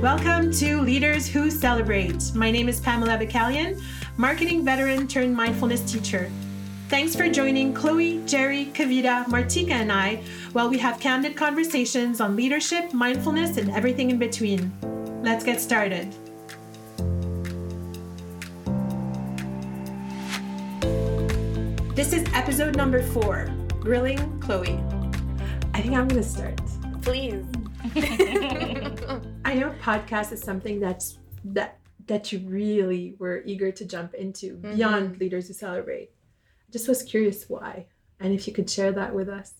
Welcome to Leaders Who Celebrate. My name is Pamela Bacalian, marketing veteran turned mindfulness teacher. Thanks for joining Chloe, Jerry, Kavita, Martika, and I while we have candid conversations on leadership, mindfulness, and everything in between. Let's get started. This is episode number four Grilling Chloe. I think I'm going to start. Please. I know podcast is something that's that that you really were eager to jump into Mm-hmm. beyond leaders who celebrate. I just was curious why, and if you could share that with us.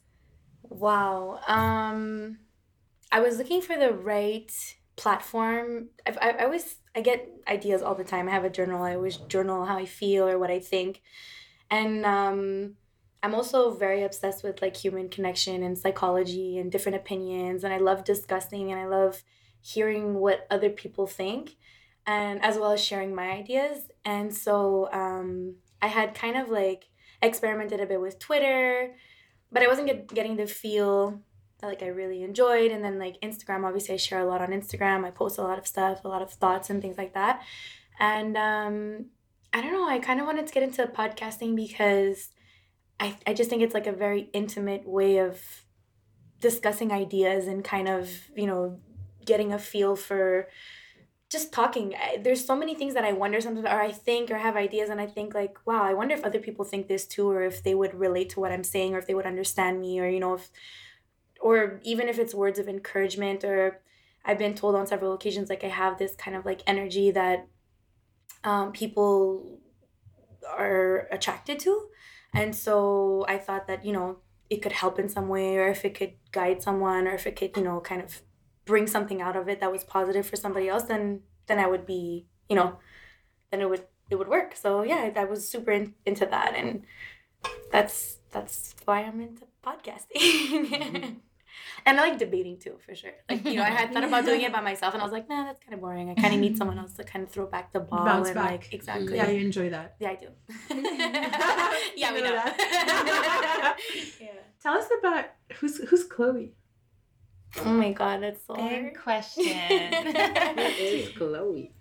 Wow. Um, I was looking for the right platform. I've, I, I always I get ideas all the time. I have a journal. I always journal how I feel or what I think, and um, I'm also very obsessed with like human connection and psychology and different opinions. And I love discussing and I love hearing what other people think, and as well as sharing my ideas. And so um, I had kind of like experimented a bit with Twitter but I wasn't get, getting the feel that like I really enjoyed. And then like Instagram, obviously I share a lot on Instagram. I post a lot of stuff, a lot of thoughts and things like that. And um, I don't know, I kind of wanted to get into podcasting because I, I just think it's like a very intimate way of discussing ideas and kind of, you know, getting a feel for just talking. There's so many things that i wonder sometimes or i think or have ideas and i think like wow i wonder if other people think this too or if they would relate to what i'm saying or if they would understand me or you know if or even if it's words of encouragement or i've been told on several occasions like i have this kind of like energy that um, people are attracted to. And so i thought that you know it could help in some way or if it could guide someone or if it could you know kind of bring something out of it that was positive for somebody else then then i would be you know then it would it would work. So yeah i was super in, into that and that's that's why i'm into podcasting. Mm-hmm. And i like debating too for sure. Like you know i had thought about doing it by myself and i was like nah that's kind of boring. I kind of need someone else to kind of throw back the ball Bounce and back. like exactly. Yeah, you enjoy that. yeah i do. Yeah we know know. that. yeah. Tell us about who's who's Chloe. Oh my god that's so Big hard question. What is Chloe?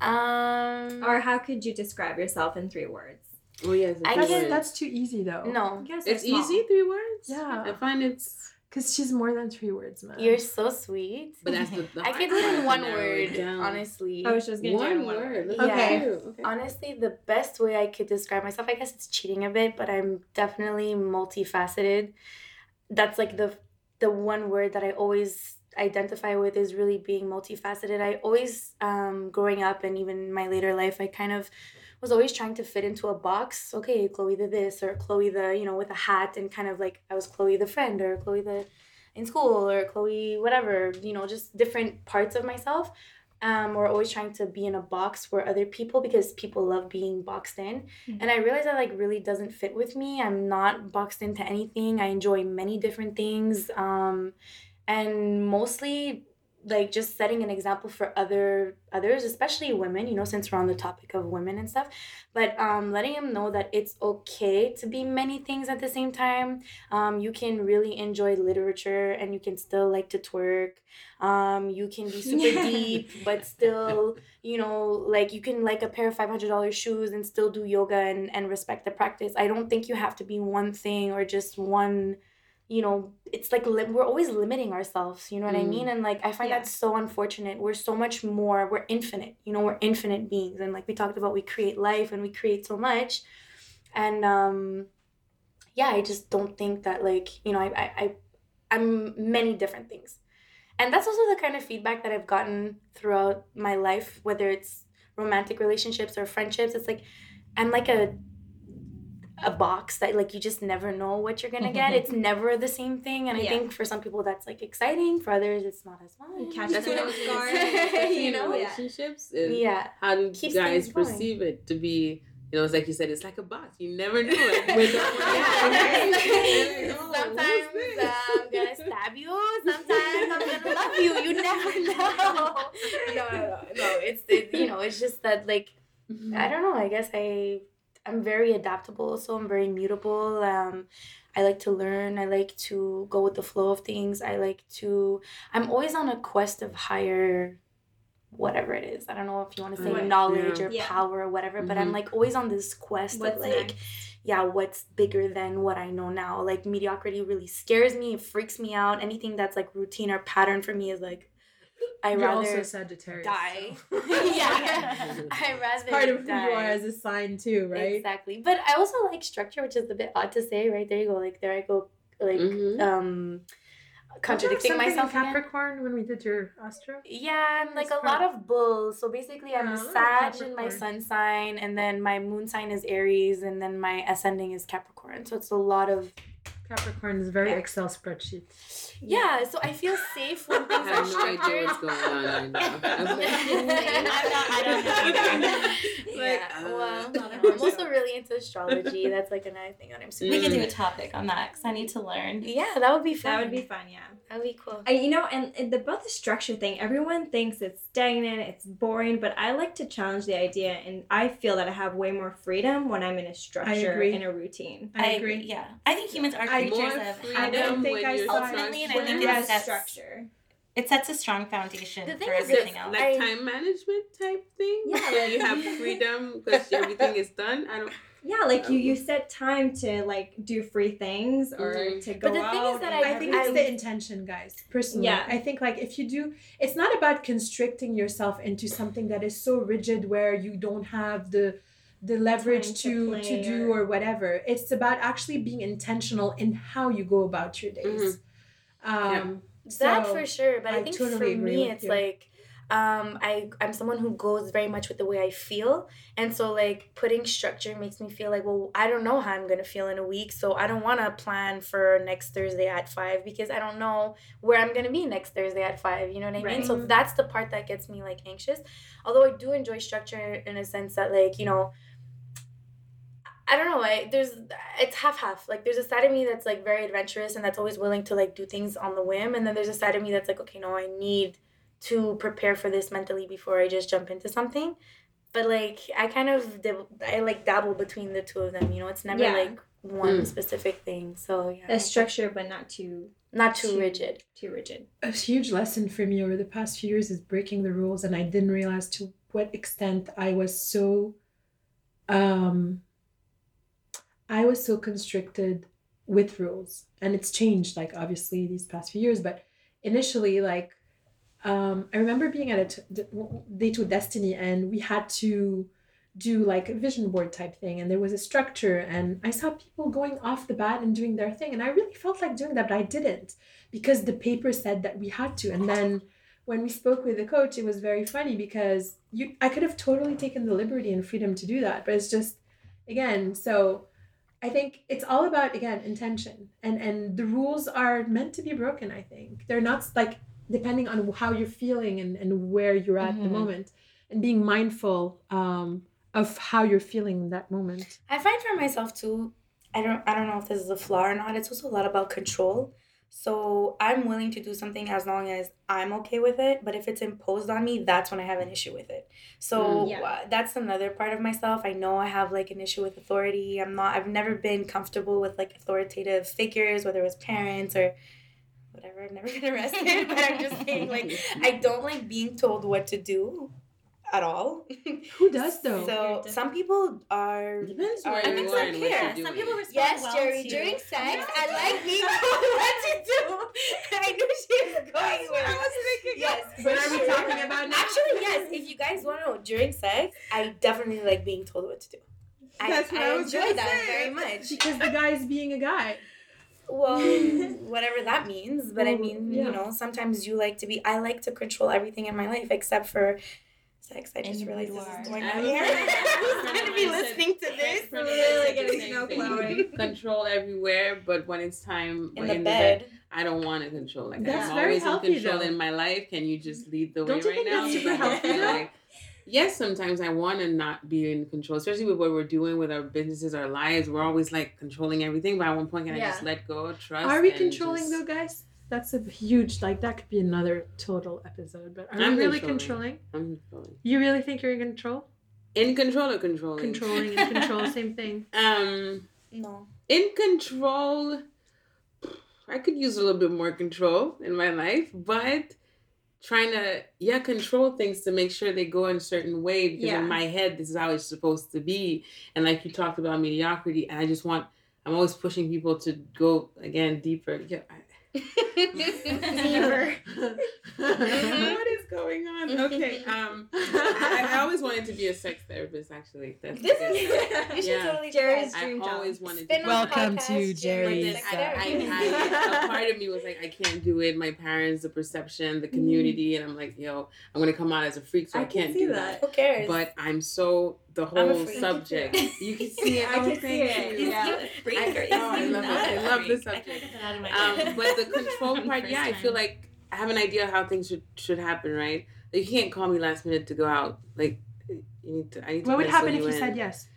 um Or how could you describe yourself in three words? Oh yes, I That's, can- words. that's too easy though. no Yes, it's easy three words. Yeah. I find it's, because she's more than three words, man. you're so sweet but that's the. the I hard could do it in one word, down. honestly. Oh, she was gonna do One one word. word. Okay. do it. Okay. Honestly, the best way I could describe myself, I guess it's cheating a bit, but I'm definitely multifaceted. That's like the the one word that I always identify with is really being multifaceted. I always um growing up and even my later life, I kind of was always trying to fit into a box. Okay, Chloe the this or Chloe the, you know, with a hat and kind of like I was Chloe the friend or Chloe the in school or Chloe whatever, you know, just different parts of myself. Um, we're always trying to be in a box for other people because people love being boxed in. And I realized that like really doesn't fit with me. I'm not boxed into anything. I enjoy many different things. Um, and mostly like just setting an example for other others especially women you know since we're on the topic of women and stuff. But um, letting them know that it's okay to be many things at the same time. Um, you can really enjoy literature and you can still like to twerk. Um, you can be super deep but still you know like you can like a pair of $500 shoes and still do yoga and, and respect the practice. I don't think you have to be one thing or just one you know it's like li- we're always limiting ourselves you know what i Mm. mean and like i find Yeah. that so unfortunate. We're so much more we're infinite you know we're infinite beings. And like we talked about we create life and we create so much. And um yeah i just don't think that like you know i i, I i'm many different things. And that's also the kind of feedback that i've gotten throughout my life whether it's romantic relationships or friendships. It's like i'm like a a box that like you just never know what you're gonna get it's never the same thing and i think for some people that's like exciting for others it's not as much Catch That's the what nose guard. Especially you know relationships. And yeah How do Keeps guys perceive it to be? You know, it's like you said, it's like a box. You never know it. When Yeah. Sometimes uh, I'm gonna stab you. Sometimes I'm gonna love you. You never know. No, no, no, no. It's it, you know, it's just that like I don't know. I guess I I'm very adaptable, so I'm very mutable. Um, I like to learn. I like to go with the flow of things. I like to. I'm always on a quest of higher whatever it is. I don't know if you want to say Right. knowledge Yeah. or Yeah. power or whatever, but I'm Mhm. like always on this quest What's of like next? yeah, what's bigger than what I know now. Like mediocrity really scares me, it freaks me out. Anything that's like routine or pattern for me is like I You're rather also Sagittarius. die. so- yeah. I rather It's part of who you are as a sign too, right? Exactly. But I also like structure, which is a bit odd to say, right? There you go. Like there I go like Mhm. um contradicting Something in myself again. Capricorn when we did your astro. Yeah, and like It's a lot of bulls. So basically, I'm Yeah, a I Sag in my sun sign, and then my moon sign is Aries, and then my ascending is Capricorn. So it's a lot of Capricorn is very Excel spreadsheet. yeah. So I feel safe when I things are structured. I have no idea what's going on right now. I'm like, I'm not- I don't know. Like, yeah, uh, well, not a I'm also really into astrology. That's like another thing that I'm super. We could do Mm. a topic on that because I need to learn. Yeah, that would be fun. That would be fun, yeah. That would be cool. I, you know, and, and the, about the structure thing, everyone thinks it's stagnant, it's boring, but I like to challenge the idea, and I feel that I have way more freedom when I'm in a structure, in a routine. I agree. Yeah, I think humans are I- creatures more of freedom I don't think I you're saw. Ultimately, and I think When it it sets, structure. it sets a strong foundation The thing for is, everything else. like I- time management type thing. Yeah, like- you have freedom because everything is done. I don't. Yeah, like you, you set time to like do free things or Mhm. to go But the thing is out that I- I think have- it's the intention, guys. Personally, Yeah. I think like if you do, it's not about constricting yourself into something that is so rigid where you don't have the the leverage to to to do or whatever. It's about actually being intentional in how you go about your days. Um, that so for sure but i, I think totally for me it's you. like um i i'm someone who goes very much with the way i feel and so like putting structure makes me feel like well i don't know how i'm gonna feel in a week so i don't want to plan for next thursday at five because i don't know where i'm gonna be next thursday at five you know what i mean Right. so that's the part that gets me like anxious although i do enjoy structure in a sense that like you know I don't know. I, there's it's half half. Like there's a side of me that's like very adventurous and that's always willing to like do things on the whim, and then there's a side of me that's like, okay, no, I need to prepare for this mentally before I just jump into something. But like I kind of dib- I like dabble between the two of them. You know, it's never Yeah. like one Mm. specific thing. So yeah, a structure, but not too not too too- rigid. too rigid. a huge lesson for me over the past few years is breaking the rules and i didn't realize to what extent i was so um i was so constricted with rules and it's changed like obviously these past few years but initially like um i remember being at a t- d- date with destiny and we had to do like a vision board type thing and there was a structure and i saw people going off the bat and doing their thing and i really felt like doing that but i didn't because the paper said that we had to and then when we spoke with the coach it was very funny because you i could have totally taken the liberty and freedom to do that but it's just again so i think it's all about again intention and and the rules are meant to be broken i think they're not like depending on how you're feeling and, and where you're at the Mhm. moment and being mindful um, of how you're feeling in that moment I find for myself too, I don't I don't know if this is a flaw or not. It's also a lot about control. So I'm willing to do something as long as I'm okay with it. But if it's imposed on me, that's when I have an issue with it. So Mm, yeah. uh, that's another part of myself. I know I have like an issue with authority. I'm not. I've never been comfortable with like authoritative figures, whether it was parents or whatever. I've never been arrested, but I'm just saying like I don't like being told what to do at all. who does though So some people are Depends I where think you some are and what care. you're doing. Some people respond Yes, well Jerry. to- During sex, Yeah. I like being told what to do. I knew she was going with. I was thinking. Yes. what are we talking about now Actually, yes. If you guys want to know, during sex, I definitely like being told what to do. I, That's what I, I was enjoy gonna that say. very much. because the guy is being a guy Well, whatever that means. But I mean, yeah. you know, sometimes you like to be. I like to control everything in my life except for sex. I just And realized you this are. is going I on here. gonna- Who's going to be listening to this? Friend of Really said getting same to know. Chloe. Control everywhere, but when it's time In like, the bed. I don't want to control. Like That's I'm always in control though. in my life. Can you just lead the Don't way you right think now? that's super don't healthy, feel though? like yes, sometimes I want to not be in control, especially with what we're doing with our businesses, our lives. We're always like controlling everything, but at one point, can I just let go, trust? Are we controlling just- though, guys? That's a huge like that could be another total episode. But are I'm we really controlling. controlling? I'm controlling. You really think you're in control? In control or controlling? Controlling and control, same thing. Um, No. in control. I could use a little bit more control in my life, but trying to yeah control things to make sure they go in a certain way because Yeah. in my head this is how it's supposed to be and like you talked about mediocrity and i just want i'm always pushing people to go again deeper yeah I- what is going on okay um I, I always wanted to be a sex therapist actually that's This because is you should Yeah. totally Jerry's try. i dream job. always wanted to Spin be off Welcome podcast, to Jerry's Jerry's, sex uh, therapy. I, I, a part of me was like, I can't do it. My parents, the perception, the community, and I'm like, yo, I'm gonna come out as a freak, so I, I can can't see do that. that. Who cares? But I'm so the whole subject. You can see it. I can see it. You. I- oh, I love it. I love this I subject. can't get that out of my Um, but the control part, first yeah, I feel like I have an idea how things should should happen, right? Like, you can't call me last minute to go out. Like you need to. I need to. What would happen if you in. said yes?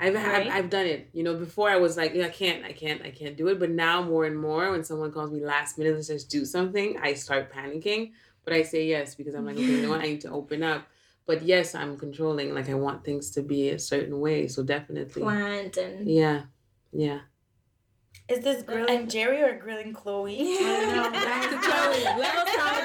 I've, I've I've done it. You know, before I was like, yeah, I can't, I can't, I can't do it. But now more and more, when someone calls me last minute and says do something, I start panicking. But I say yes because I'm like, okay, you know what, I need to open up. But yes, I'm controlling. Like I want things to be a certain way. So definitely, Planned and yeah, yeah. is this grilling Jerry or grilling Chloe? Back to Chloe. Let's talk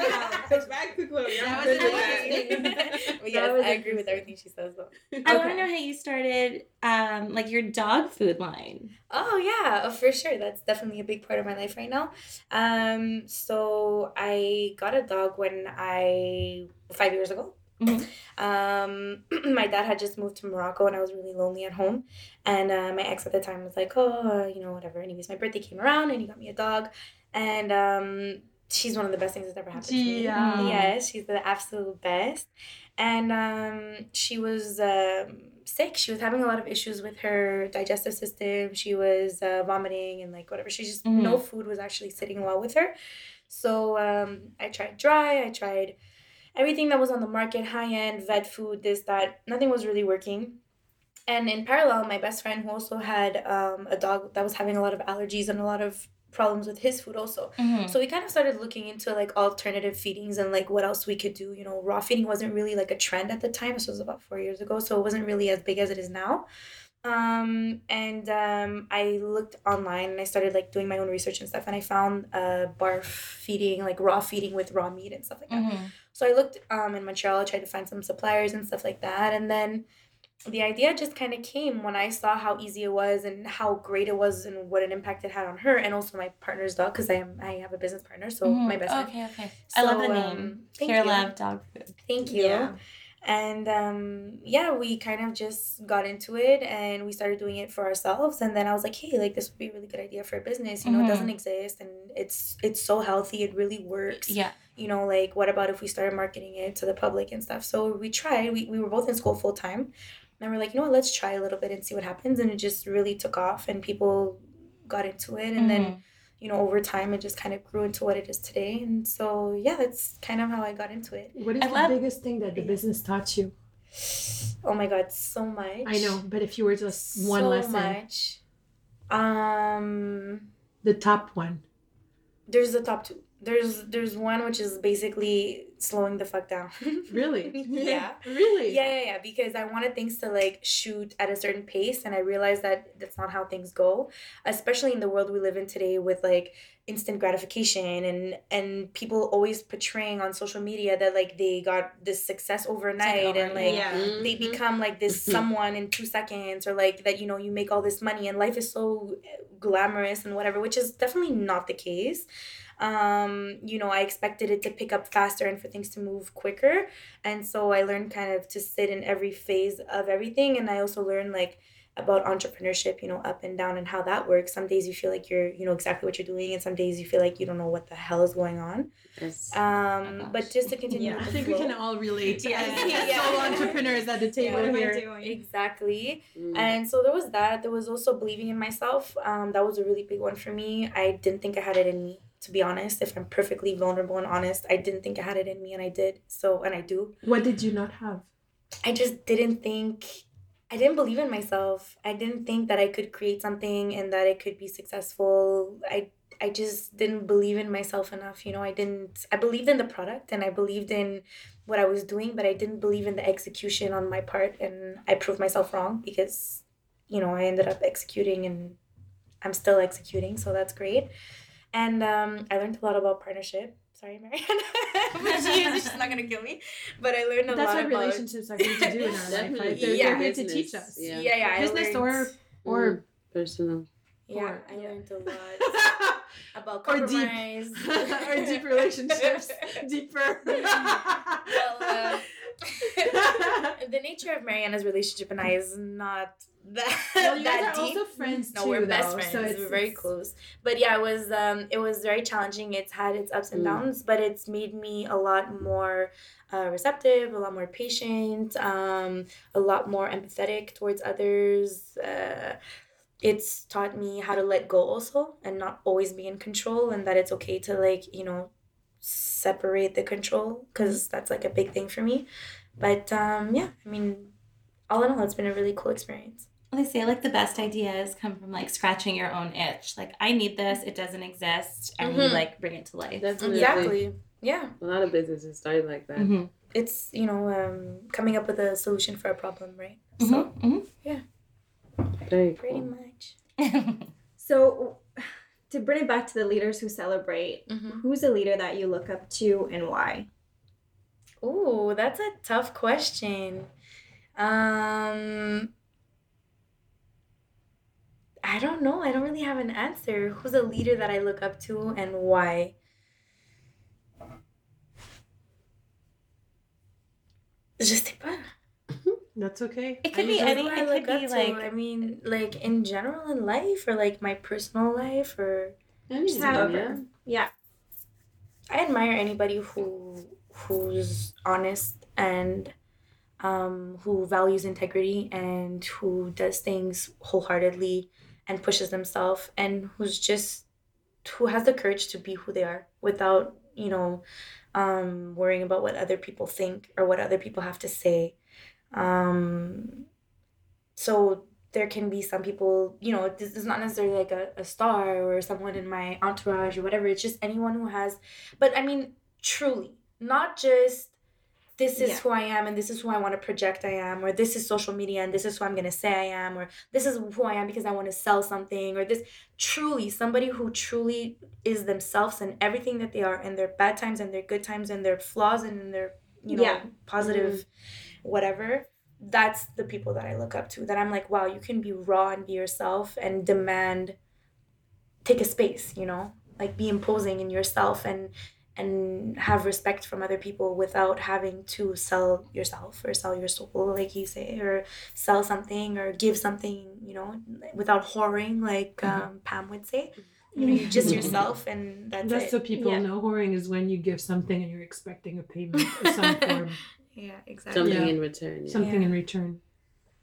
back to Chloe. I'm That was with that. But yes, That was I agree with everything she says though. I want to know how you started, um, like your dog food line. Oh yeah, oh, for sure. That's definitely a big part of my life right now. Um, so I got a dog when I five years ago. Mhm. Um, my dad had just moved to Morocco and I was really lonely at home. And uh, my ex at the time was like, oh, uh, you know, whatever. Anyways, my birthday came around and he got me a dog. And um, she's one of the best things that's ever happened to me. Yeah. Yes, she's the absolute best. And um, she was um, sick. She was having a lot of issues with her digestive system. She was uh, vomiting and like whatever. She just, no food was actually sitting well with her. So um, I tried dry, I tried everything that was on the market, high end, vet food, this, that. Nothing was really working. And in parallel, my best friend who also had um, a dog that was having a lot of allergies and a lot of problems with his food also. Mm-hmm. So we kind of started looking into like alternative feedings and like what else we could do. You know, raw feeding wasn't really like a trend at the time. This was about four years ago, so it wasn't really as big as it is now. Um, and um, I looked online and I started like doing my own research and stuff, and I found uh, barf feeding, like raw feeding with raw meat and stuff like that. Mm-hmm. So I looked um, in Montreal, I tried to find some suppliers and stuff like that. And then the idea just kind of came when I saw how easy it was and how great it was and what an impact it had on her and also my partner's dog because I am I have a business partner, so Mm-hmm. my best friend. Okay, okay. I love the name. um, thank Pure you. Love Dog Food. Thank you. Yeah. And um, yeah, we kind of just got into it and we started doing it for ourselves. And then I was like, hey, like this would be a really good idea for a business. You know, Mhm. it doesn't exist and it's it's so healthy. It really works Yeah. you know, like what about if we started marketing it to the public and stuff? So we tried. We, we were both in school full time. And we're like, you know what, let's try a little bit and see what happens. And it just really took off and people got into it. And then, Mhm. You know, over time it just kind of grew into what it is today. And so yeah, that's kind of how I got into it. What is I the love- biggest thing that the business taught you? Oh my god, so much. I know, but if you were just one so lesson, much. Um the top one. there's the top two. There's there's one which is basically slowing the fuck down. Really? yeah. Really? Yeah, yeah, yeah. Because I wanted things to like shoot at a certain pace, and I realized that that's not how things go, especially in the world we live in today with like instant gratification and and people always portraying on social media that like they got this success overnight and like Yeah. they Mhm. become like this someone in two seconds or like that you know you make all this money and life is so glamorous and whatever which is definitely not the case um you know i expected it to pick up faster and for things to move quicker and so i learned kind of to sit in every phase of everything and i also learned like about entrepreneurship you know up and down and how that works some days you feel like you're you know exactly what you're doing and some days you feel like you don't know what the hell is going on Yes. um but just to continue Yeah. I with the think we can all relate. Yeah. as Yeah. sole entrepreneurs at the table What am I here. doing? exactly Mm. And so there was that. There was also believing in myself. Um, that was a really big one for me. I didn't think I had it in me, to be honest. If I'm perfectly vulnerable and honest, I didn't think I had it in me, and I did. So, and I do. What did you not have? I just didn't think. I didn't believe in myself. I didn't think that I could create something and that it could be successful. I I just didn't believe in myself enough. You know, I didn't. I believed in the product and I believed in what I was doing, but I didn't believe in the execution on my part, and I proved myself wrong because, you know, I ended up executing and I'm still executing, so that's great. And um, I learned a lot about partnership. Sorry, Marianne. but she is, she's not gonna kill me. But I learned a That's lot what about relationships are here to do in our life. Definitely. They're, Yeah. they're here to teach us. yeah. yeah, yeah. Business or learned- or Mm, personal. yeah, or- I yeah. learned a lot about Or deep. or deep relationships. Deeper. well, uh, the nature of Mariana's relationship and I is not that well, you guys that deep. also friends no, too, we're best though, friends. So it's we're very it's- close. But yeah, it was um, it was very challenging. It's had its ups and Mm. downs, but it's made me a lot more uh, receptive, a lot more patient, um, a lot more empathetic towards others. Uh, it's taught me how to let go also, and not always be in control, and that it's okay to like you know separate the control because that's like a big thing for me. But um, yeah, I mean, all in all, it's been a really cool experience. Well, They say like the best ideas come from like scratching your own itch. Like I need this, it doesn't exist, and you Mhm. like bring it to life. Definitely. Exactly. Yeah. A lot of businesses started like that. Mm-hmm. it's you know um, coming up with a solution for a problem right so Mm-hmm. Very pretty cool. much So, to bring it back to the leaders who celebrate, mm-hmm. who's a leader that you look up to and why? Ooh, that's a tough question um i don't know i don't really have an answer who's a leader that i look up to and why je sais pas That's okay. It could I be mean, any. who I look could be up to. like I mean, like in general in life, or like my personal life, or Anything, However, yeah. yeah. I admire anybody who who's honest and um, who values integrity and who does things wholeheartedly and pushes themselves and who's just who has the courage to be who they are without you know um, worrying about what other people think or what other people have to say. Um, so there can be some people, you know, this is not necessarily like a, a star or someone in my entourage or whatever. It's just anyone who has, but I mean, truly, not just this is Yeah. who I am and this is who I want to project I am, or this is social media and this is who I'm going to say I am, or this is who I am because I want to sell something, or this truly somebody who truly is themselves and everything that they are, and their bad times and their good times and their flaws and their, you know, Yeah. Mm-hmm. positive whatever that's the people that I look up to. That I'm like, wow, you can be raw and be yourself and demand take a space, you know? Like be imposing in yourself and and have respect from other people without having to sell yourself or sell your soul, like you say, or sell something or give something, you know, without whoring, like um, Pam would say. You know, you're just yourself and that's, That's it. so people Yeah. know whoring is when you give something and you're expecting a payment of some form, yeah, exactly. Something Yeah. in return. Yeah. something Yeah. in return.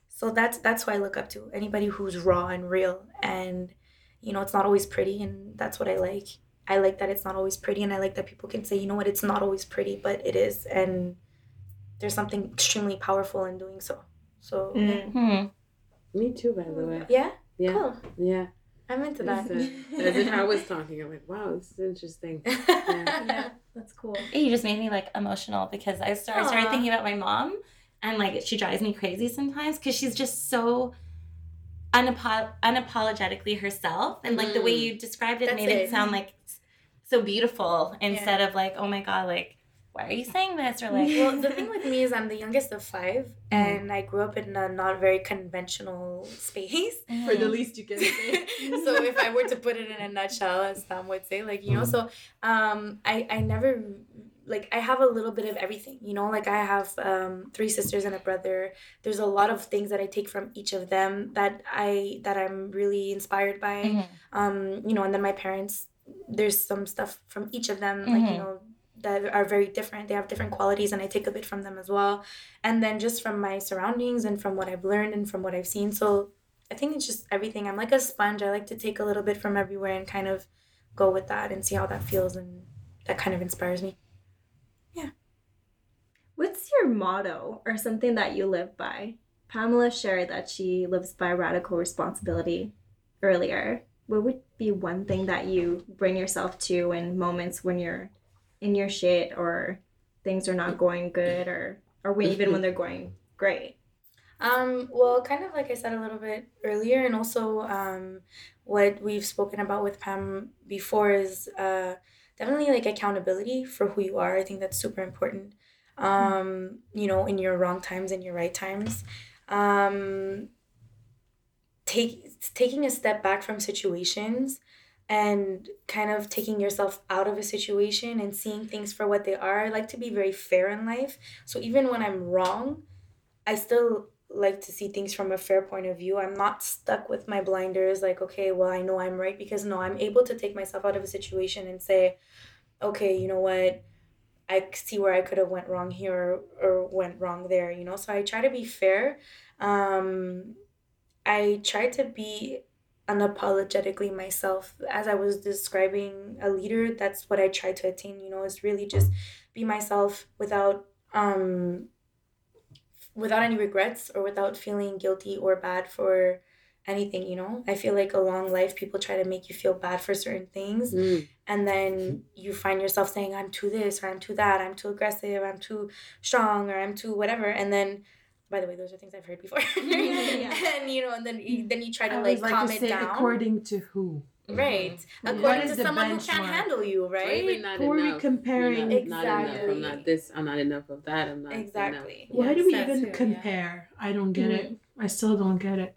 So that's that's who I look up to. Anybody who's raw and real and you know, it's not always pretty and that's what I like. I like that it's not always pretty and I like that people can say, you know what, it's not always pretty, but it is and there's something extremely powerful in doing so. So Mm. Hmm. Me too, by the way. yeah, Yeah. cool. Yeah. I'm into that. It's, as if I was talking, I'm like, wow, this is interesting. Yeah, that's cool. You just made me like emotional because I started, I started thinking about my mom and like she drives me crazy sometimes because she's just so unapo- unapologetically herself and like the way Mm. you described it That's made it. it. sound like so beautiful instead of like oh my god like why are you saying this or like well, the thing with me is I'm the youngest of five, and I grew up in a not very conventional space. For the least you can say. so if I were to put it in a nutshell, as Sam would say, like you know, so um, I I never like I have a little bit of everything, you know, like I have um three sisters and a brother. There's a lot of things that I take from each of them that I that I'm really inspired by. Mhm. Um, you know, and then my parents. There's some stuff from each of them, like you Mhm. know, that are very different. They have different qualities, and I take a bit from them as well. And then just from my surroundings and from what I've learned and from what I've seen. So I think it's just everything. I'm like a sponge. I like to take a little bit from everywhere and kind of go with that and see how that feels, and that kind of inspires me. Yeah. What's your motto or something that you live by? Pamela shared that she lives by radical responsibility earlier. What would be one thing that you bring yourself to in moments when you're in your shit or things are not going good or or even when they're going great? Um, well, kind of like I said a little bit earlier, and also um, what we've spoken about with Pam before is uh, definitely like accountability for who you are. I think that's super important. Um, you know, in your wrong times and your right times. Um, take taking a step back from situations and kind of taking yourself out of a situation and seeing things for what they are. I like to be very fair in life. So even when I'm wrong, I still like to see things from a fair point of view. I'm not stuck with my blinders like, okay, well, I know I'm right because no, I'm able to take myself out of a situation and say, okay, you know what? I see where I could have went wrong here or, or went wrong there, you know? So I try to be fair. Um, I try to be unapologetically myself. As i was describing a leader that's what i try to attain you know is really just be myself without um without any regrets or without feeling guilty or bad for anything you know? I feel like along life people try to make you feel bad for certain things. Mm. and then you find yourself saying i'm too this or i'm too that. I'm too aggressive. I'm too strong or i'm too whatever. And then by the way those are things i've heard before Yeah. and you know and then you, then you try to I like always like calm to it say down according to who. right Yeah. according What to is the someone who can't handle you Or even right not Who are we comparing? You're not, not enough. I'm not this. I'm not enough of that. I'm not enough. exactly Why Yes, do we that even too, yeah. compare? I don't get it. Mm-hmm. I still don't get it.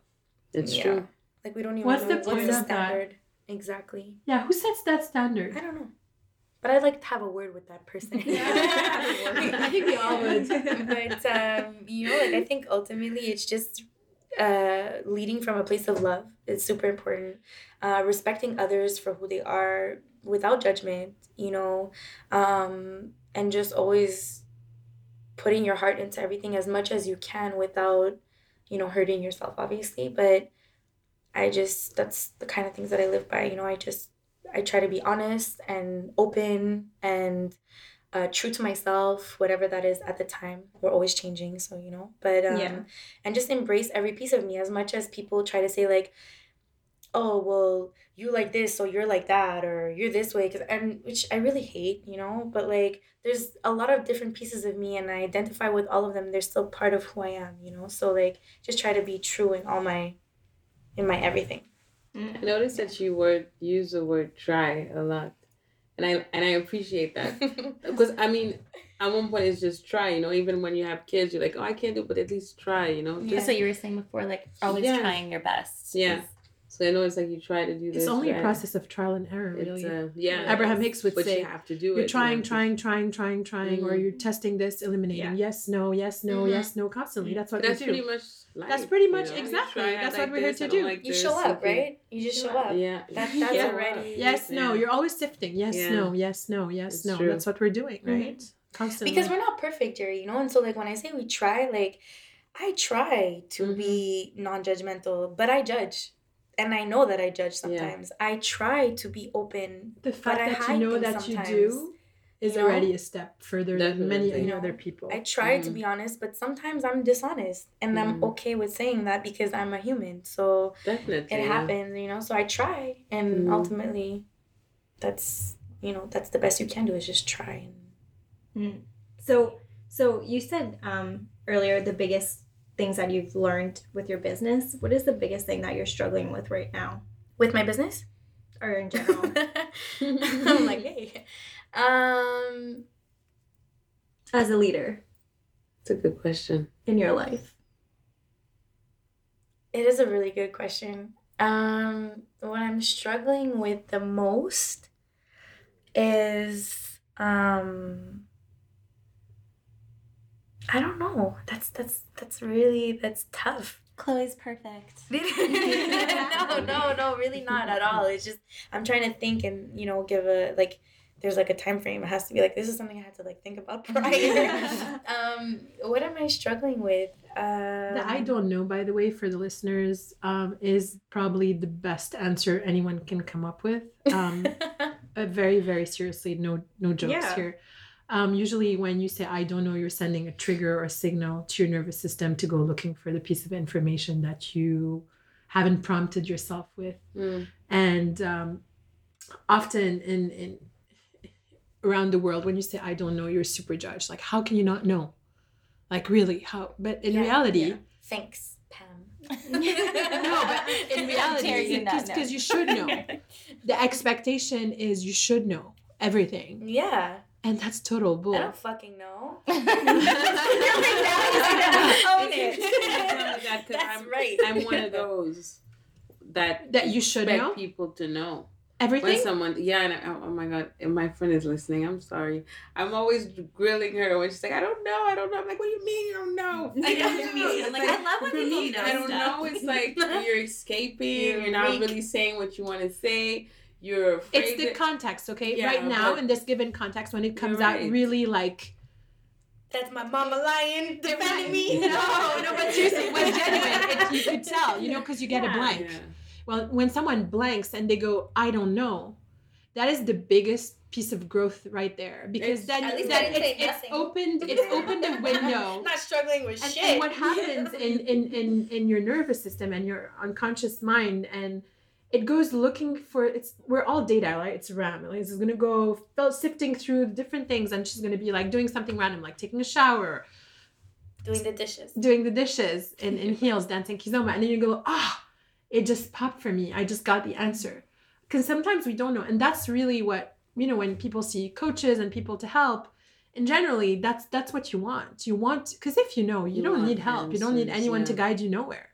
It's Yeah. true. like we don't even What's know the what's point the of that? standard exactly Yeah, who sets that standard? i don't know but i'd like to have a word with that person I think we all would. but um, you know, like I think ultimately it's just uh, leading from a place of love is super important. Uh, respecting others for who they are without judgment, you know, um, and just always putting your heart into everything as much as you can without, you know, hurting yourself, obviously. But I just that's the kind of things that I live by. You know, I just I try to be honest and open and uh, true to myself, whatever that is at the time. We're always changing, so you know. But um, Yeah. and just embrace every piece of me as much as people try to say like, oh well, you like this, so you're like that, or you're this way, cause and which I really hate, you know. But like, there's a lot of different pieces of me, and I identify with all of them. They're still part of who I am, you know. So like, just try to be true in all my, in my everything. Mm. I noticed that you word use the word try a lot, and I and I appreciate that because I mean, at one point it's just try. You know, even when you have kids, you're like, oh, I can't do, it, but at least try. You know, just what you were saying before, like always Yeah. trying your best. Yeah. So I know it's like you try to do this. It's only a process of trial and error, It's really. uh, yeah. Abraham Hicks would but say, you have to do it. You're you trying, to- trying, trying, trying, trying, or Mhm. you're testing this, eliminating. Yes, no, yes, no, Mhm. yes, no, constantly. That's what But that's we pretty do. much. Life, That's pretty you much- know? Exactly. try, That's like what we're here to don't like You show up, okay. right? You just show up. Yeah. That, that's show up. already. Yes, no. You're always sifting. Yes, Yeah. no, yes, no, yes, It's no. true. That's what we're doing, Mhm. right? Constantly. because we're not perfect Jerry. you know. And so, like when I say we try, like I try to Mhm. be non-judgmental, but I judge, and I know that I judge sometimes. I try to be open. the fact I that you hide know that you do is you know? already a step further than many Definitely. any You know, other people. I try to Mhm. be honest, but sometimes I'm dishonest, and I'm Mhm. okay with saying that because I'm a human. So Definitely. it yeah. happens, you know. So I try, and Mhm. ultimately, that's you know that's the best you can do is just try. And So, so you said um, earlier the biggest things that you've learned with your business. What is the biggest thing that you're struggling with right now, with my business. or in general? I'm like, hey. Um, as a leader It's a good question. in your life? it is a really good question. Um, what I'm struggling with the most is um I don't know. That's that's that's really that's tough. Chloe's perfect. no, no, no, really not at all. It's just I'm trying to think and you know give a like there's like a time frame. It has to be like this is something I had to like think about prior. um, what am I struggling with? Um, The I don't know, by the way, for the listeners, um, is probably the best answer anyone can come up with. Um, uh, very, very seriously, no, no jokes Yeah. here. Um, usually, when you say I don't know, you're sending a trigger or a signal to your nervous system to go looking for the piece of information that you haven't prompted yourself with. Mm. And um, often in in around the world, when you say I don't know, you're super judged. Like, how can you not know? Like, really? How? But in Yeah, reality, yeah. Thanks, Pam. no, but in reality, because you should know. the expectation is you should know everything, yeah, and that's total bull. I don't fucking know. Own it. That's That's I'm, right. I'm one of those that That you should expect know? people to know. Everything. When someone, yeah, and I, oh, oh my god, and my friend is listening. I'm sorry. I'm always grilling her when she's like, I don't know, I don't know. I'm like, what do you mean you don't know? I know, me too. I'm like, I love when for people know I don't stuff. know. It's like you're escaping. You're You're, not weak. really saying what you want to say. You're afraid. it's the that- context, okay? Yeah, right now, but- in this given context, when it comes You're out really like That's my mama lying, defending me. No, no, but seriously, it was genuine. It, you could tell, you know, because you get a blank. Yeah. Well, when someone blanks and they go, "I don't know," that is the biggest piece of growth right there because It's- then, At least then I didn't say it's, it's opened it's opened a window Not struggling with and, shit. and what happens in, in in in your nervous system and your unconscious mind and it goes looking for it's we're all data right? It's ram. Like it's gonna go felt sifting through different things and she's gonna be like doing something random like taking a shower Doing the dishes. doing the dishes in, in heels dancing kizomba and then you go ah it just popped for me. I just got the answer. Because sometimes we don't know and that's really what you know when people see coaches and people to help and generally that's that's what you want. You want because if you know you, You don't need help. You don't need answers, anyone to guide you nowhere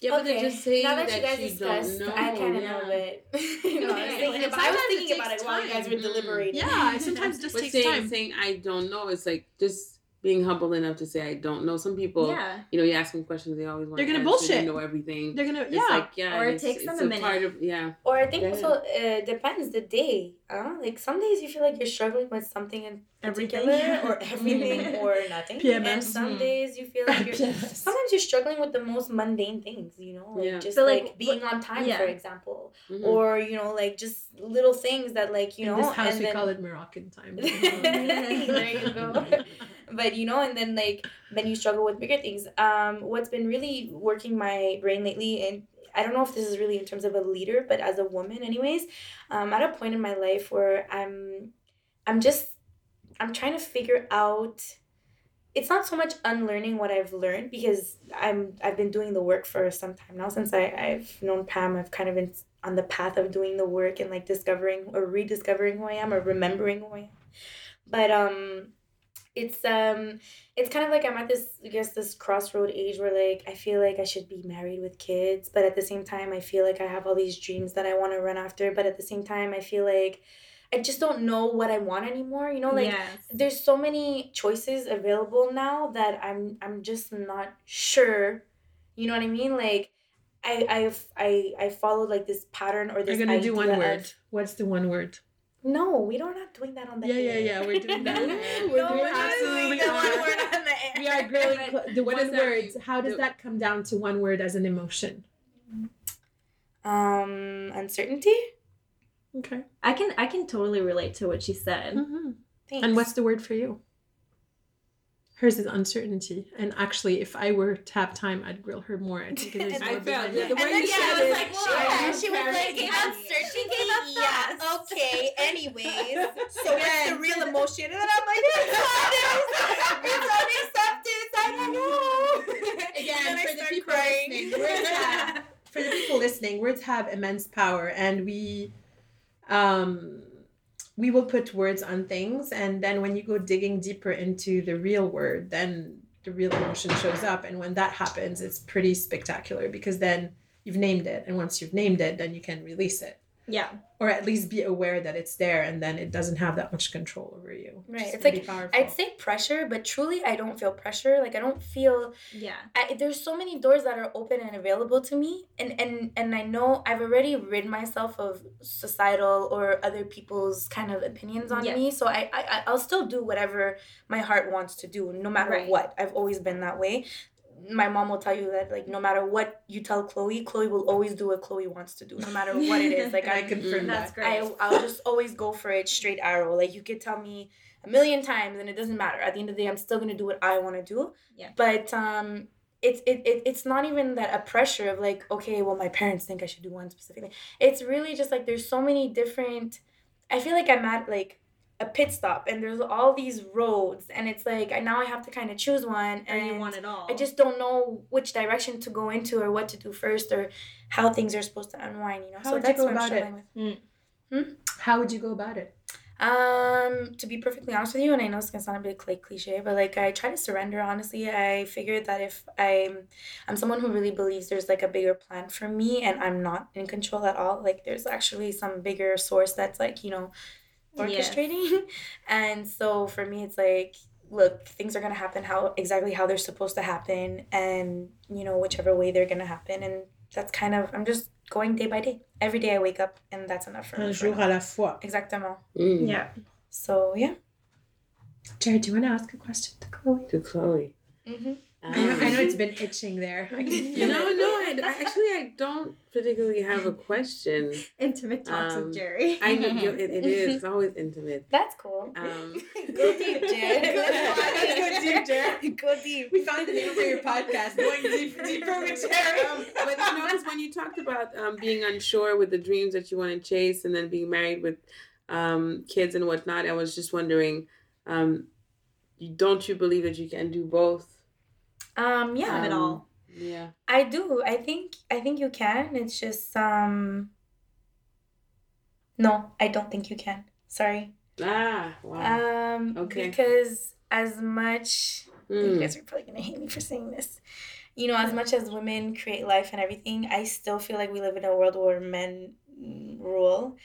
Yeah, but they're just say now that, that, you guys you discussed, don't know. I kind of yeah. know it. you know, I was thinking about, I was sometimes it thinking about it while you guys were deliberating. yeah it sometimes just But takes saying, time saying I don't know, it's like just being humble enough to say I don't know. Some people, yeah. you know, you ask them questions, they always want They're gonna answers, bullshit. They know everything. they're gonna It's yeah like yeah, Or it it's, takes them it's a a minute. part of yeah. Or I think Yeah. also uh, depends the day. Uh, like some days you feel like you're struggling with something in Everything. particular, or everything, or nothing. And PMS. some Mhm. days you feel like you're. PMS. Sometimes you're struggling with the most mundane things, you know, like Yeah. just So, like, like, being on time, yeah. for example, Mhm. or you know, like just little things that like you in know, this house and we then, call it moroccan time there you go. but you know and then like then you struggle with bigger things um what's been really working my brain lately and i don't know if this is really in terms of a leader but as a woman anyways um at a point in my life where i'm i'm just i'm trying to figure out it's not so much unlearning what I've learned because I'm I've been doing the work for some time now since I, I've known Pam I've kind of been on the path of doing the work and like discovering or rediscovering who I am or remembering who I am. But um it's um it's kind of like I'm at this I guess this crossroad age where like I feel like I should be married with kids, but at the same time I feel like I have all these dreams that I want to run after, but at the same time I feel like I just don't know what I want anymore. You know, like yes. there's so many choices available now that I'm I'm just not sure. You know what I mean? Like I I I I followed like this pattern or this. gonna do one word of- what's the one word no, we don't not doing that on the yeah yeah air. yeah we're doing that No, we're no, doing we're not absolutely doing the one not. word on the air. we are grilling cl- the one does that word mean? how does that come down to one word as an emotion Um, uncertainty. okay I can I can totally relate to what she said. Mhm. Thanks. and what's the word for you hers is uncertainty and actually if i were to have time i'd grill her more i think there's And more I felt behind it. that. The way And then you yeah, said I was it, like, I yeah, she was like, paranoid. uncertainty. Yeah, okay. Anyways, so what's the real emotion? And then I'm like, it's honest. It's unacceptance. I don't know. Again, And then for the start people crying. listening, words have for the people listening, words have immense power, and we, um, we will put words on things, and then when you go digging deeper into the real word, then the real emotion shows up, and when that happens, it's pretty spectacular because then you've named it, and once you've named it, then you can release it, Yeah. or at least be aware that it's there, and then it doesn't have that much control over you. Right, it's like, powerful. I'd say pressure, but truly, I don't feel pressure. Like I don't feel. Yeah. I, there's so many doors that are open and available to me, and and and I know I've already rid myself of societal or other people's kind of opinions on Yeah. me. So I, I I'll still do whatever my heart wants to do, no matter Right. what. I've always been that way. My mom will tell you that like no matter what you tell Chloe, Chloe will always do what Chloe wants to do, no matter what it is. Like I I'm, confirm That's that. great. I, I'll just always go for it straight arrow. Like you could tell me a million times and it doesn't matter. At the end of the day, I'm still gonna do what I want to do. Yeah. But um, it's it, it it's not even that a pressure of like okay, well my parents think I should do one specific thing. It's really just like there's so many different. I feel like I'm at like a pit stop and there's all these roads and it's like I now I have to kind of choose one Or and you want it all. I just don't know which direction to go into or what to do first or how things are supposed to unwind, you know. How so would you that's go what I'm about it? struggling with. How would you go about it? Um, to be perfectly honest with you, and I know it's gonna sound a bit like cliche, but like I try to surrender. Honestly, I figured that if I'm, I'm someone who really believes there's like a bigger plan for me, and I'm not in control at all. Like there's actually some bigger source that's like you know, Yes. orchestrating, and so for me, it's like look, things are gonna happen how exactly how they're supposed to happen, and you know whichever way they're gonna happen, and that's kind of I'm just going day by day. Every day I wake up, and that's enough for me. Un jour now. à la fois. Exactement. Mm. Yeah. So yeah. Jared, do you want to ask a question to Chloe? To Chloe. Mm-hmm. I know, I know it's been itching there. I You know, it. no, I, I actually I don't particularly have a question. Intimate talks Um, with Jerry. I know you- it, it is. It's always intimate. That's cool. Um, Go deep, Jared. Let's go deep, Jared. Go deep. We found the name for your podcast, Going Deep, Deeper with Jerry. um, but you know, 'cause when you talked about um, being unsure with the dreams that you want to chase, and then being married with um, kids and whatnot, I was just wondering, um, don't you believe that you can do both? Um, yeah, Have it Um, all. Yeah. I do. I think I think you can. It's just um. No, I don't think you can. Sorry. Ah. Wow. Um. Okay. Because as much you Mm. guys are probably gonna hate me for saying this. You know, as much as women create life and everything, I still feel like we live in a world where men mm, rule,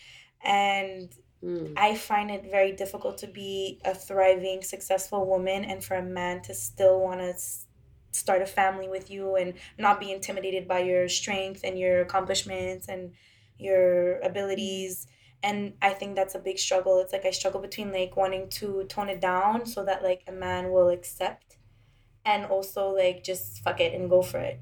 and Mm. I find it very difficult to be a thriving, successful woman and for a man to still want to s- start a family with you and not be intimidated by your strength and your accomplishments and your abilities. And I think that's a big struggle. It's like I struggle between like wanting to tone it down so that like a man will accept and also like just fuck it and go for it.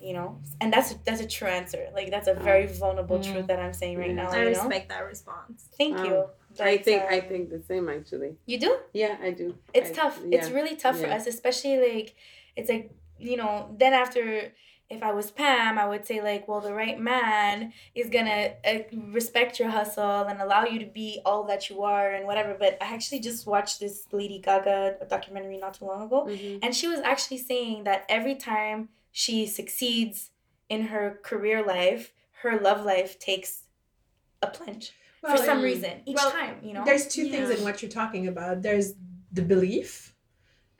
You know? And that's that's a true answer. Like that's a very vulnerable Mm. truth that I'm saying right Yeah. now. I you know? respect that response. Thank Um, you. I But, think I um, think the same actually. you do. Yeah, I do. It's I- tough. It's really tough for us, especially like it's like you know. Then after, if I was Pam, I would say like, well, the right man is gonna uh, respect your hustle and allow you to be all that you are and whatever. But I actually just watched this Lady Gaga documentary not too long ago, Mhm. and she was actually saying that every time she succeeds in her career life, her love life takes a plunge for some um, reason each well, time. You know. There's two things in what you're talking about. There's the belief,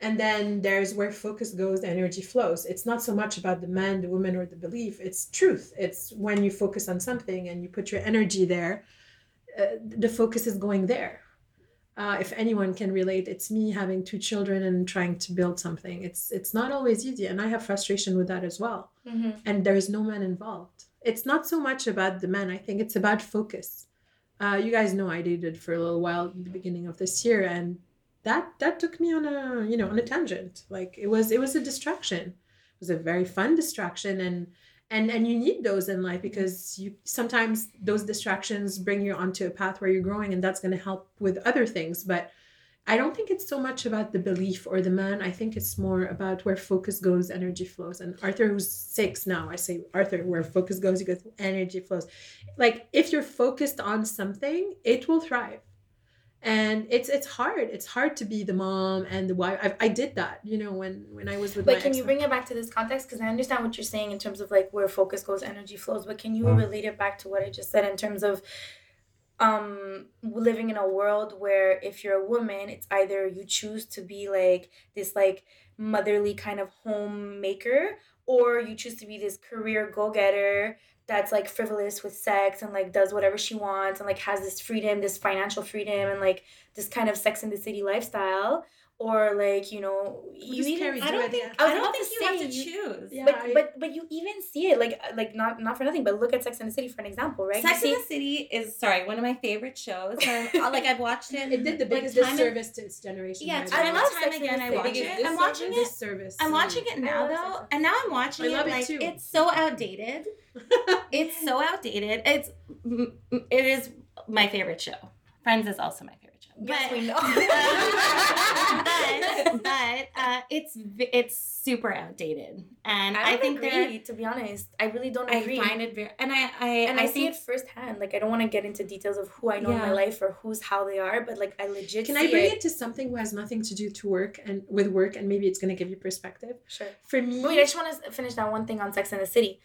and then there's where focus goes, energy flows. It's not so much about the man, the woman, or the belief. It's truth. It's when you focus on something and you put your energy there, uh, the focus is going there. Uh, if anyone can relate, it's me having two children and trying to build something. It's it's not always easy, and I have frustration with that as well Mhm. and there is no man involved. It's not so much about the man. I think it's about focus. Uh, you guys know I dated for a little while at the beginning of this year, and that that took me on a you know on a tangent. Like it was it was a distraction. It was a very fun distraction, and and and you need those in life because you sometimes those distractions bring you onto a path where you're growing, and that's going to help with other things. But I don't think it's so much about the belief or the man. I think it's more about where focus goes, energy flows. And Arthur, who's six now, I say, Arthur, where focus goes, he goes, energy flows. Like if you're focused on something, it will thrive. And it's it's hard. It's hard to be the mom and the wife. I, I did that, you know, when when I was with But my can you bring it back to this context? Because I understand what you're saying in terms of like where focus goes, energy flows. But can you relate it back to what I just said in terms of um living in a world where if you're a woman, it's either you choose to be like this like motherly kind of homemaker, or you choose to be this career go getter that's like frivolous with sex and like does whatever she wants and like has this freedom, this financial freedom and like this kind of sex in the city lifestyle. Or like, you know, you just even carries I don't good, think yeah. I I don't think you have to choose. Yeah, but I- but but you even see it like like not not for nothing, but look at Sex and the City for an example, right? Sex you in the City is sorry one of my favorite shows. Um, like I've watched it. it did the like, biggest time disservice to its generation. Yeah, by time way. and love time Sex and again the I City. watch Biggest it. I'm Disservice- watching it. disservice. I'm watching it now love Sex though, and and now I'm watching I it love it like too. it's so outdated. It's so outdated. It's it is my favorite show. Friends is also my favorite show. Yes, but, we know. but but uh, it's it's super outdated, and I, I, don't think agree, there. to be honest. I really don't agree. I agree. find it very, and I I and I, I see think it firsthand. Like I don't want to get into details of who I know in my life or who's how they are, but like I legit Can see I bring it. it to something who has nothing to do to work and with work, and maybe it's going to give you perspective? Sure. For me, Wait, I just want to finish that one thing on Sex and the City.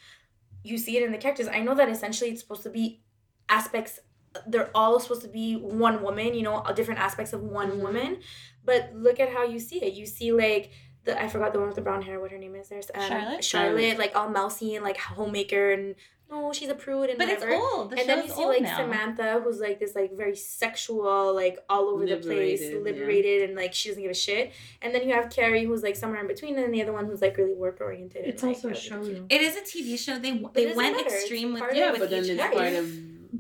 You see it in the characters. I know that essentially it's supposed to be aspects. They're all supposed to be one woman. You know, different aspects of one Mhm. woman. But look at how you see it. You see like. The, I forgot the one with the brown hair. What her name is? There's um, Charlotte? Charlotte, Charlotte. like all mousy and like homemaker, and no, she's a prude and but it's whatever. old. The and then you see like now. Samantha, who's like this like very sexual, like all over the place, Liberated, yeah. and like she doesn't give a shit. And then you have Carrie, who's like somewhere in between, and then the other one who's like really work oriented. it's and, also a show. though. It is a TV show. They they went matter. It's extreme with part Yeah, with but then it's part of.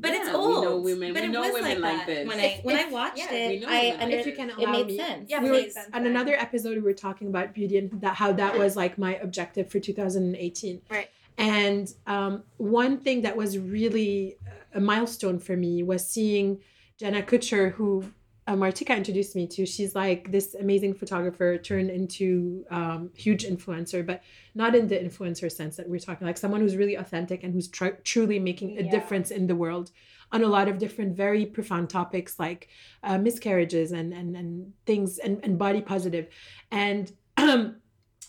But it's old. We know women. But we it know was women like, that. this. When I when if- I watched yeah. it, We know I under, If you can it made me. sense. Yeah, we were, please. on another episode we were talking about beauty and that how that was like my objective for 2018 Right. and um, one thing that was really a milestone for me was seeing jenna kutcher who uh, martika introduced me to she's like this amazing photographer turned into um, huge influencer but not in the influencer sense that we're talking like someone who's really authentic and who's tr- truly making a Yeah. difference in the world on a lot of different very profound topics like uh, miscarriages and and and things and, and body positive and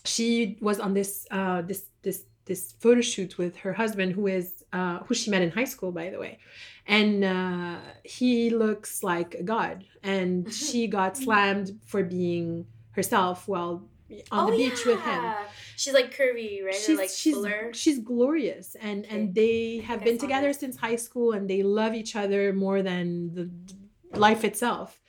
she was on this uh this this this photo shoot with her husband who is uh who she met in high school by the way and uh he looks like a god and she got slammed for being herself while on the beach with him Oh. She's like curvy, right? or she's like she's fuller. she's glorious and and they have been together this. since high school and they love each other more than the life itself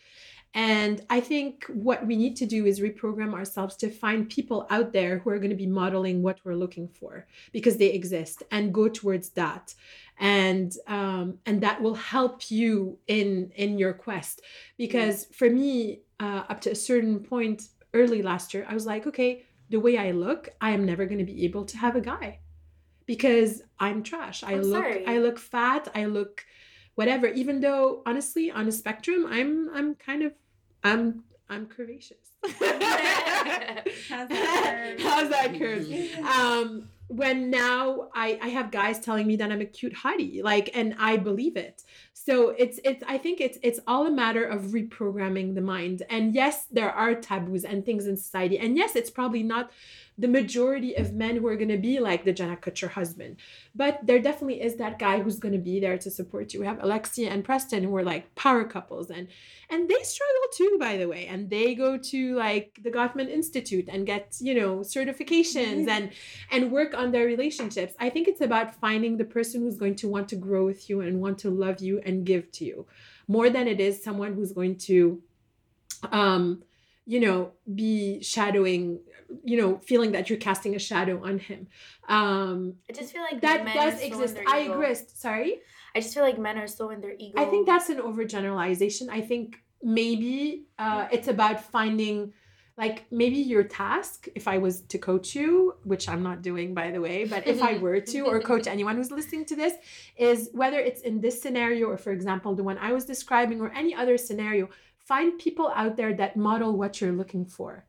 and i think what we need to do is reprogram ourselves to find people out there who are going to be modeling what we're looking for because they exist and go towards that and um, and that will help you in in your quest because for me uh, up to a certain point early last year i was like okay the way I look, I am never going to be able to have a guy because I'm trash. I I'm look sorry. I look fat, I look whatever even though honestly on a spectrum I'm I'm kind of I'm I'm curvaceous. How's that curve? How's that curve? um when now I, I have guys telling me that I'm a cute hottie, like, and I believe it. So it's it's I think it's it's all a matter of reprogramming the mind. And yes, there are taboos and things in society. And yes, it's probably not the majority of men who are going to be like the Jenna Kutcher husband, but there definitely is that guy who's going to be there to support you. We have Alexia and Preston who are like power couples, and and they struggle too, by the way. And they go to like the Gottman Institute and get you know certifications and and work on their relationships. I think it's about finding the person who's going to want to grow with you and want to love you and give to you more than it is someone who's going to um you know be shadowing you know feeling that you're casting a shadow on him. Um I just feel like that men does are so in exist. i agree sorry? I just feel like men are so in their ego. I think that's an overgeneralization. I think maybe uh, it's about finding, like, maybe your task, if I was to coach you, which I'm not doing, by the way, but if I were to, or coach anyone who's listening to this, is whether it's in this scenario or, for example, the one I was describing or any other scenario, find people out there that model what you're looking for.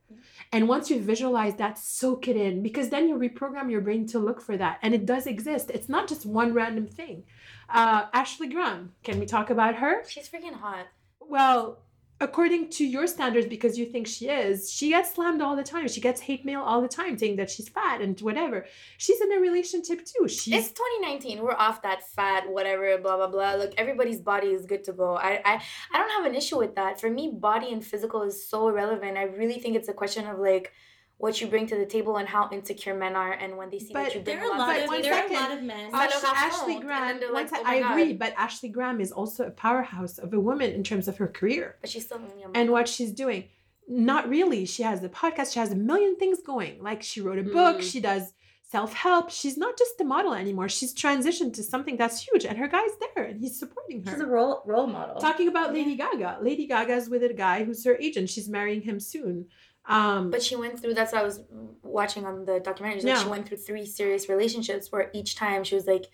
And once you visualize that, soak it in because then you reprogram your brain to look for that. And it does exist. It's not just one random thing. Uh, Ashley Graham, can we talk about her? she's freaking hot. Well, according to your standards, because you think she is, she gets slammed all the time. She gets hate mail all the time saying that she's fat and whatever. She's in a relationship too. She's It's 2019. We're off that fat, whatever, blah blah blah. Look, everybody's body is good to go. I, I I don't have an issue with that. For me, body and physical is so irrelevant. I really think it's a question of like what you bring to the table and how insecure men are, and when they see But that you bring There are a a lot lot But of one there are a lot of men. Ash- Ashley. Graham. And then they're one like, sec- "Oh my I agree, but Ashley Graham is also a powerhouse of a woman in terms of her career but she's still young. and what she's doing. Not really. She has the podcast. She has a million things going. Like she wrote a book. Mm. She does self help. She's not just a model anymore. She's transitioned to something that's huge, and her guy's there, and he's supporting her. She's a role role model. Talking about Lady Gaga. Lady Gaga's with a guy who's her agent. She's marrying him soon. Um, But she went through. That's what I was watching on the documentary. Like Yeah. She went through three serious relationships where each time she was like,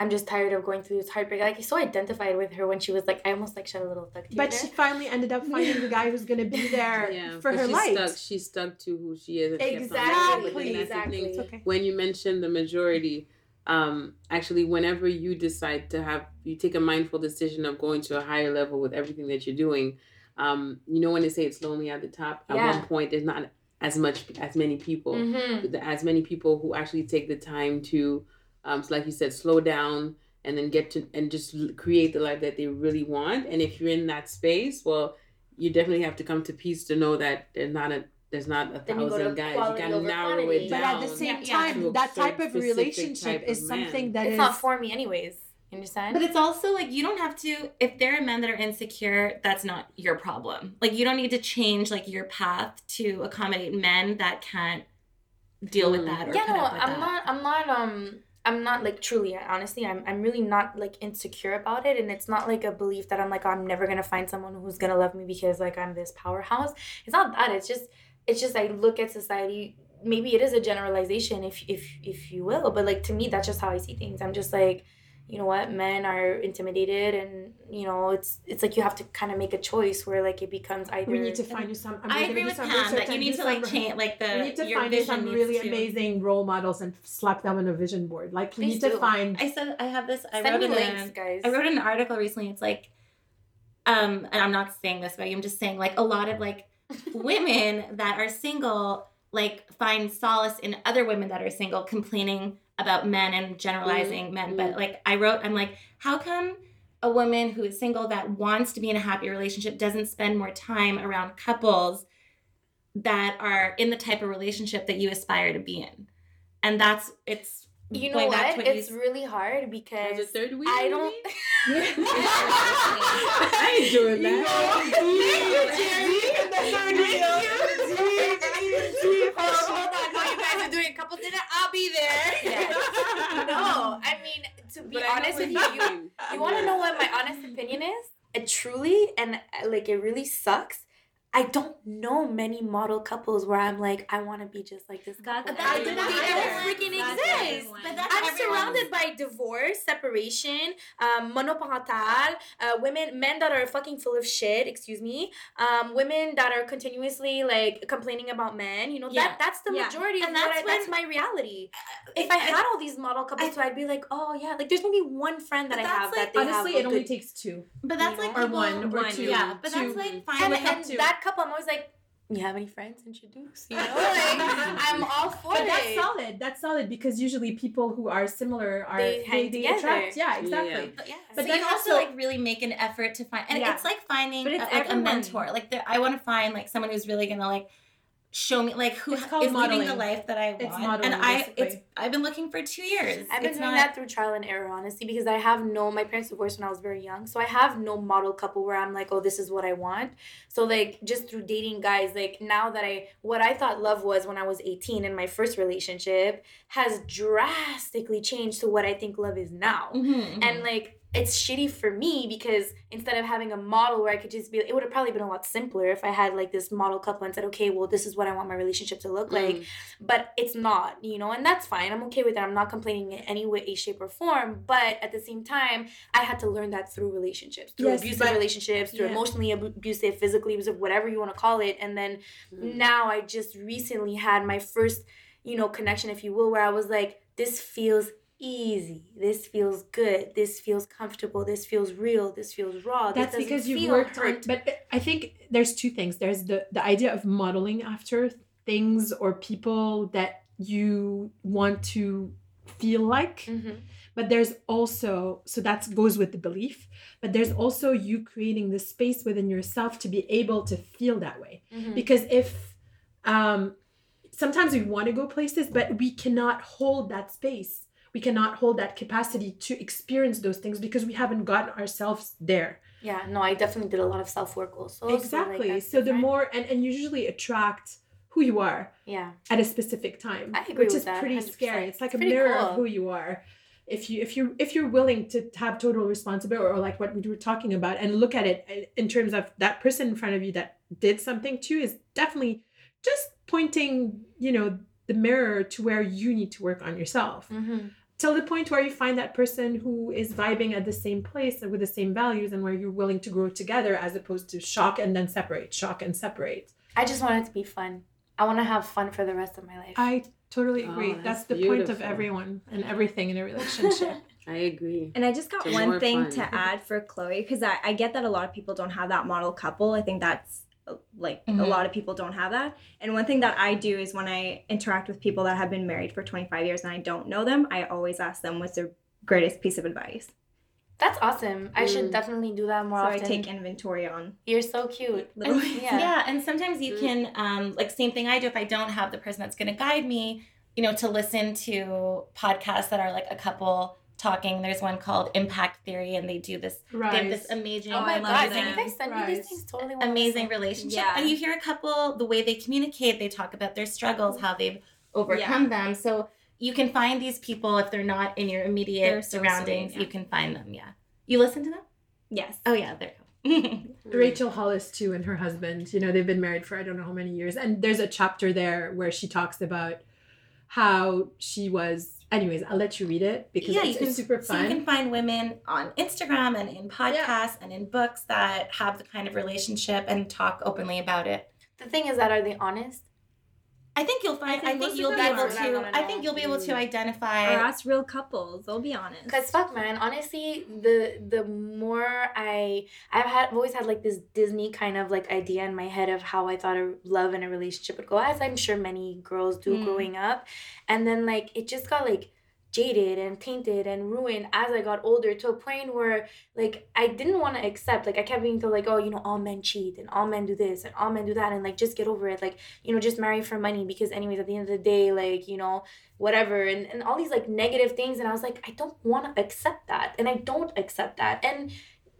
I'm just tired of going through this heartbreak. Like I so identified with her when she was like, I almost like shed a little thug tear But there. she finally ended up finding the guy who's gonna be there Yeah, for her she's light. Stuck, she's stuck to who she is. and Exactly, going, but then that's the exactly. It's okay. when you mentioned the majority um actually whenever you decide to have you take a mindful decision of going to a higher level with everything that you're doing um you know when they say it's lonely at the top at Yeah. one point there's not as much as many people Mhm. as many people who actually take the time to um so like you said slow down and then get to and just create the life that they really want and if you're in that space well you definitely have to come to peace to know that there's not a there's not a Then you go thousand guys you quality can over narrow quantity. it But at the same Yeah, yeah. time, To a that type of relationship type is of something man. that it's is not for me anyways. You understand? But it's also like you don't have to if there are men that are insecure, that's not your problem. Like you don't need to change like your path to accommodate men that can't deal with Mm. that or yeah, put no, up with I'm that. not. I'm not. Um, I'm not like truly. Honestly, I'm. I'm really not like insecure about it, and it's not like a belief that I'm like I'm never gonna find someone who's gonna love me because like I'm this powerhouse. It's not that. It's just. It's just I look at society. Maybe it is a generalization, if if if you will, but like to me, that's just how I see things. I'm just like, you know what, men are intimidated, and you know, it's it's like you have to kind of make a choice where like it becomes either. we need to find you some. I'm I gonna agree do with some Pam that you need to like change like the We need to your find you some really to- amazing role models and slap them on a vision board. Like you Please need to find. I said I have this I Send wrote links, a, guys. I wrote an article recently. It's like, um, and I'm not saying this but. I'm just saying like a lot of like women that are single like find solace in other women that are single complaining about men and generalizing mm, men. Mm. But like I wrote, I'm like, how come a woman who is single that wants to be in a happy relationship doesn't spend more time around couples that are in the type of relationship that you aspire to be in? And that's it's you know going back what? to you It's really hard because As a third wheel, I you don't. mean? I ain't doing Oh, hold on. No, you guys are doing a couple dinner. I'll be there. no, I mean to be But honest with you, you you, want to know what my honest opinion is? It truly and like it really sucks. I don't know many model couples where I'm like, I want to be just like this couple. that, I everyone. don't think That's that freaking everyone. exists. But that's I'm everyone. surrounded by divorce, separation, um, monoparental, uh, women, men that are fucking full of shit. Excuse me. Um, women that are continuously like complaining about men. You know Yeah. that that's the Yeah. majority And of what that's I, that's my reality. If It- I it- had all these model couples, so I'd be like, oh yeah, like there's maybe one friend that I that's have like- that they Honestly, have. it a only good- takes two. But that's You like know? Or one, or one, two. Yeah, but Two. that's like fine. and, like, up and to- that couple, I'm always like, you have any friends? Introduce. You know, like I'm all for But it. that's solid. That's solid because usually people who are similar are They hang together. attract. Yeah, exactly. Yeah. But yeah, But so then you have to also- like really make an effort to find, and Yeah. it's like finding But a, it's like a mentor. Like there, I want to find like someone who's really gonna like show me like who It's is living the life that I It's want. modeling, and I, basically. it's I've been looking for two years. I've been it's doing not, that through trial and error, honestly, because I have no. My parents divorced when I was very young, so I have no model couple where I'm like, oh, this is what I want. So like, just through dating guys, like now that I, what I thought love was when I was 18 in my first relationship, has drastically changed to what I think love is now. Mhm, mhm. And like, it's shitty for me because instead of having a model where I could just be, it would have probably been a lot simpler if I had like this model couple and said, okay, well, this is what I want my relationship to look like Mm. but it's not, you know, and that's fine. I'm okay with that. I'm not complaining in any way, shape, or form. But at the same time, I had to learn that through relationships, through Yes, abusive but- relationships, through yeah. emotionally abusive, physically abusive, whatever you want to call it. And then Mm. now I just recently had my first, you know, connection, if you will, where I was like, this feels easy. This feels good. This feels comfortable. This feels real. This feels raw. That's because you've worked on. hurt. But I think there's two things. There's the the idea of modeling after things or people that you want to feel like. Mhm. But there's also so that goes with the belief. But there's also you creating the space within yourself to be able to feel that way. Mhm. Because if um, sometimes we want to go places, but we cannot hold that space. We cannot hold that capacity to experience those things because we haven't gotten ourselves there. Yeah, no, I definitely did a lot of self work also. so, like, exactly. So, the different. more and, and usually attract who you are Yeah. at a specific time, which is that, pretty 100%. scary. It's like It's a mirror cool. of who you are. If you if you if you're willing to have total responsibility or like what we were talking about and look at it in terms of that person in front of you that did something to is definitely just pointing, you know, the mirror to where you need to work on yourself. Mm-hmm. Till the point where you find that person who is vibing at the same place with the same values and where you're willing to grow together as opposed to shock and then separate, shock and separate. I just want it to be fun. I want to have fun for the rest of my life. I totally Oh, agree. that's that's, the point of everyone and everything in a relationship. I agree. And I just got So one thing fun. to add for Chloe because I, I get that a lot of people don't have that model couple. I think that's like a Mhm. lot of people don't have that. And one thing that I do is when I interact with people that have been married for 25 years and I don't know them, I always ask them what's their greatest piece of advice. That's awesome. I should Mm. definitely do that more so I take inventory on You're so cute. And- yeah. yeah. and sometimes you Mm. can um like same thing i do if i don't have the person that's going to guide me you know to listen to podcasts that are like a couple talking there's one called impact theory and they do this they have this amazing Oh my I love god, them. you guys send me these things? Totally wanna amazing relationship Yeah. and you hear a couple the way they communicate they talk about their struggles how they've overcome them so you can find these people if they're not in your immediate so surroundings sweet, you can find them yeah you listen to them Yes. oh yeah there you go Rachel Hollis too and her husband, you know, they've been married for I don't know how many years. And there's a chapter there where she talks about how she was anyways, I'll let you read it because yeah, it's, you can, it's super So you can find women on Instagram and in podcasts and in books that have the kind of relationship and talk openly about it. The thing is that are they honest? I think you'll find. I I think think, you'll be able are. That's I to. I think you'll be able to identify. or identify. ask real couples. They'll be honest. Cause fuck, man. Honestly, the the more I I've had I've always had like this Disney kind of like idea in my head of how I thought a love and a relationship would go, as I'm sure many girls do Mm. growing up, and then like it just got like jaded and tainted and ruined as I got older to a point where like I didn't want to accept like I kept being told like oh you know all men cheat and all men do this and all men do that and like just get over it like you know just marry for money because anyways at the end of the day like you know whatever and, and all these like negative things and i was like i don't want to accept that and i don't accept that and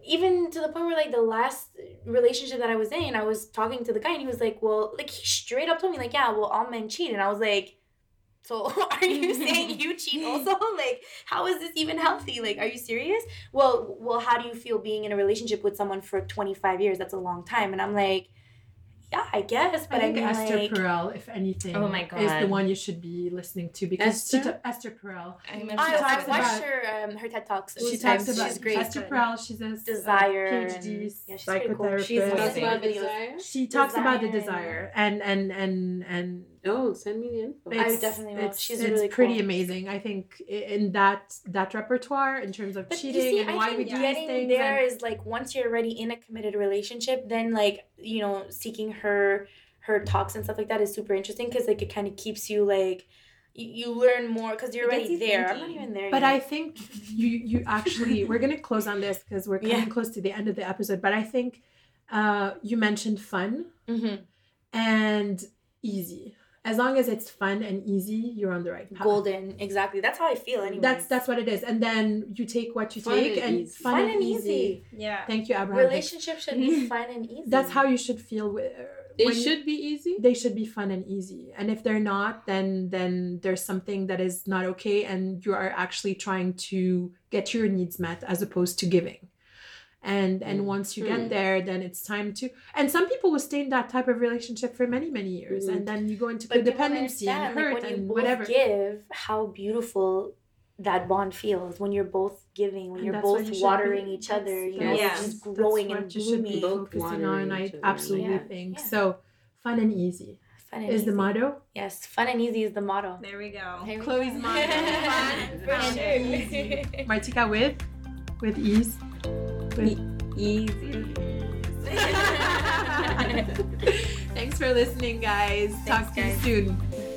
even to the point where like the last relationship that i was in i was talking to the guy and he was like well like he straight up told me like yeah well all men cheat and i was like so are you saying you cheat also like how is this even healthy like are you serious well well how do you feel being in a relationship with someone for 25 years that's a long time and i'm like yeah i guess but I i, think mean Esther like Perel, if anything, Oh my God. is the one you should be listening to because she Esther? ta- Esther Perel. I'm She I, talks I've watched about- her um, her TED talks. She she's, talks she's about great. Esther Perel. She's a Desire PhD and- yeah, she's pretty cool. psychotherapist. She's Talk amazing. about Videos. desire. She talks about the Desire. desire and and and and Oh, send me the info. I it's, definitely will. It's, She's it's really pretty cool. amazing. I think in that that repertoire in terms of But cheating see, and I why we do these getting things. there and- is like once you're already in a committed relationship, then like you know seeking her her talks and stuff like that is super interesting because like it kind of keeps you like you, you learn more because you're already you there. I'm not even there. but yet. I think you you actually we're gonna close on this because we're coming Yeah. close to the end of the episode. But I think uh, you mentioned fun Mhm. and easy. As long as it's fun and easy, you're on the right path. golden exactly. That's how I feel. Anyway, That's that's what it is. And then you take what you Fun take and and, easy. fun, and, easy. yeah. Thank you, Abraham. Relationship should be fun and easy. That's how you should feel with. Uh, they should be easy. they should be fun and easy and if they're not then then there's something that is not okay and you are actually trying to get your needs met as opposed to giving and and Mm. once you Mm. get there then it's time to and some people will stay in that type of relationship for many many years Mhm. and then you go into But people codependency and understand, like, hurt and both whatever give, how beautiful that bond feels when you're both giving, when And you're both you watering be- each other, that's- you know, Yeah. it's just that's growing what and you should be blooming. Both focusing on i absolutely yeah. think Yeah. so fun and easy Fun and is the motto Yes, fun and easy is the motto. There we go. There we Chloe's go. motto. Fun for And easy. martika with with ease with Easy. Thanks for listening, guys. Talk to guys. you soon.